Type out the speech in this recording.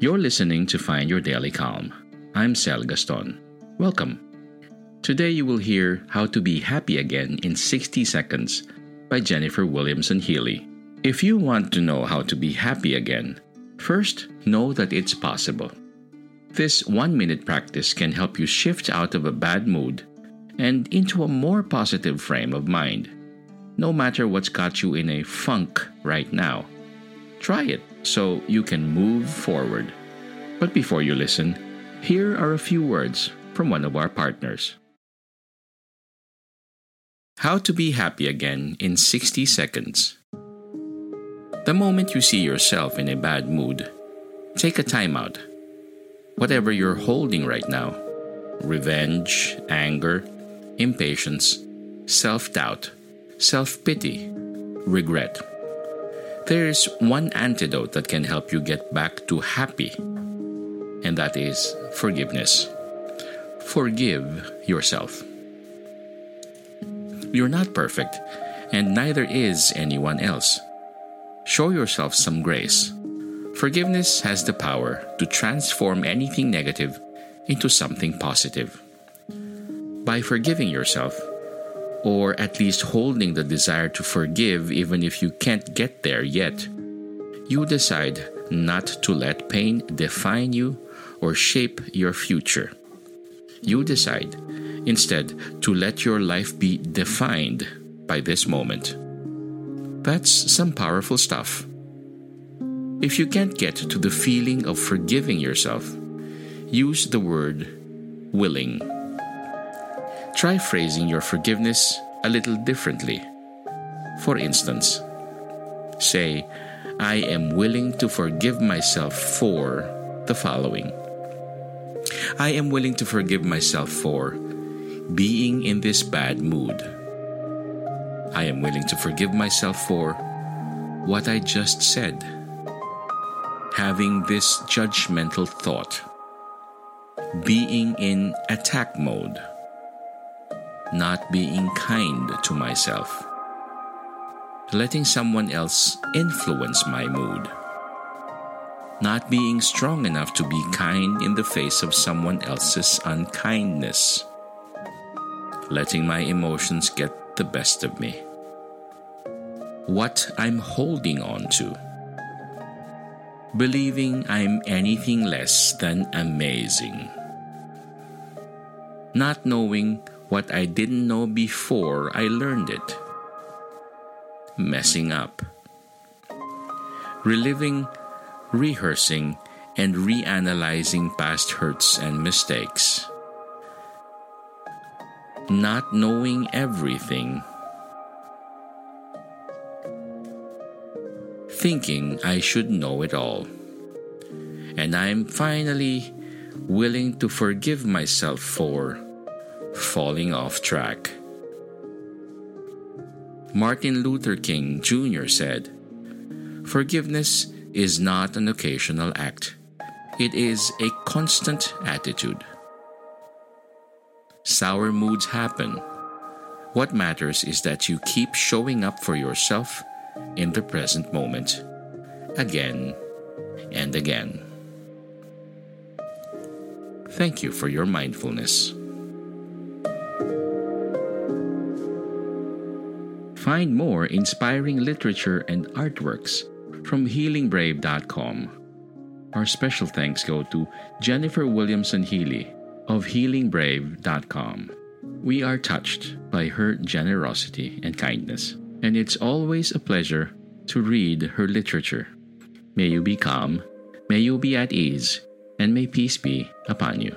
You're listening to Find Your Daily Calm. I'm Sal Gaston. Welcome. Today you will hear How to Be Happy Again in 60 Seconds by Jennifer Williamson Healy. If you want to know how to be happy again, first know that it's possible. This one minute practice can help you shift out of a bad mood and into a more positive frame of mind, no matter what's got you in a funk right now. Try it so you can move forward. But before you listen, here are a few words from one of our partners. How to be happy again in 60 seconds. The moment you see yourself in a bad mood, take a timeout. Whatever you're holding right now revenge, anger, impatience, self doubt, self pity, regret there is one antidote that can help you get back to happy, and that is forgiveness. Forgive yourself. You're not perfect, and neither is anyone else. Show yourself some grace. Forgiveness has the power to transform anything negative into something positive. By forgiving yourself, or at least holding the desire to forgive even if you can't get there yet, you decide not to let pain define you or shape your future. You decide instead to let your life be defined by this moment. That's some powerful stuff. If you can't get to the feeling of forgiving yourself, use the word willing. Try phrasing your forgiveness a little differently. For instance, say, I am willing to forgive myself for the following. I am willing to forgive myself for being in this bad mood. I am willing to forgive myself for what I just said. Having this judgmental thought. Being in attack mode not being kind to myself, letting someone else influence my mood, not being strong enough to be kind in the face of someone else's unkindness, letting my emotions get the best of me, what I'm holding on to. Believing I'm anything less than amazing. Not knowing what I didn't know before I learned it. Messing up. Reliving, rehearsing, and reanalyzing past hurts and mistakes. Not knowing everything. Thinking I should know it all. And I'm finally willing to forgive myself for falling off track. Martin Luther King Jr. said, Forgiveness is not an occasional act, it is a constant attitude. Sour moods happen. What matters is that you keep showing up for yourself in the present moment, again and again. Thank you for your mindfulness. Find more inspiring literature and artworks from healingbrave.com. Our special thanks go to Jennifer Williamson Healy of healingbrave.com. We are touched by her generosity and kindness, and it's always a pleasure to read her literature. May you be calm, may you be at ease, and may peace be upon you.